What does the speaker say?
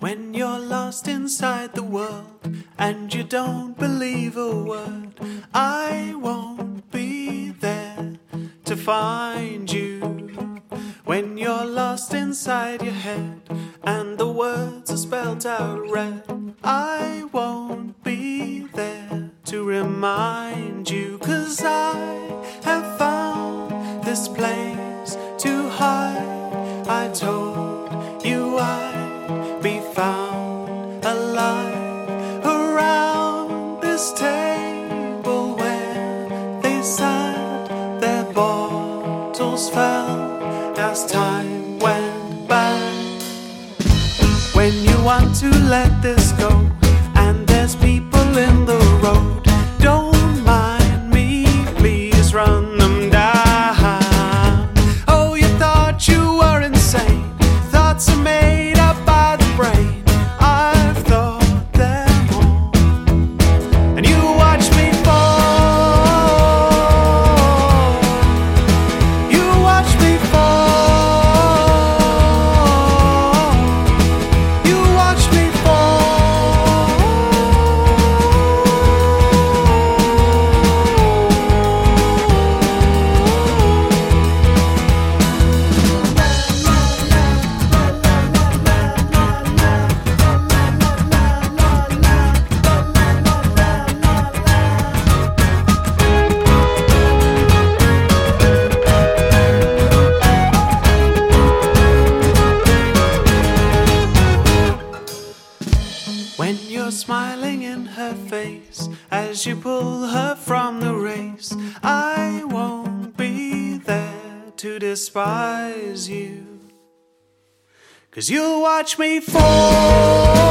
When you're lost inside the world and you don't believe a word, I won't be there to find you. When you're lost inside your head and the words are spelled out red, I won't be there to remind you. Cause I have found this place this table where they sat, their bottles fell as time went by. When you want to let this go, and there's people in the road, When you're smiling in her face as you pull her from the race, I won't be there to despise you. Cause you'll watch me fall.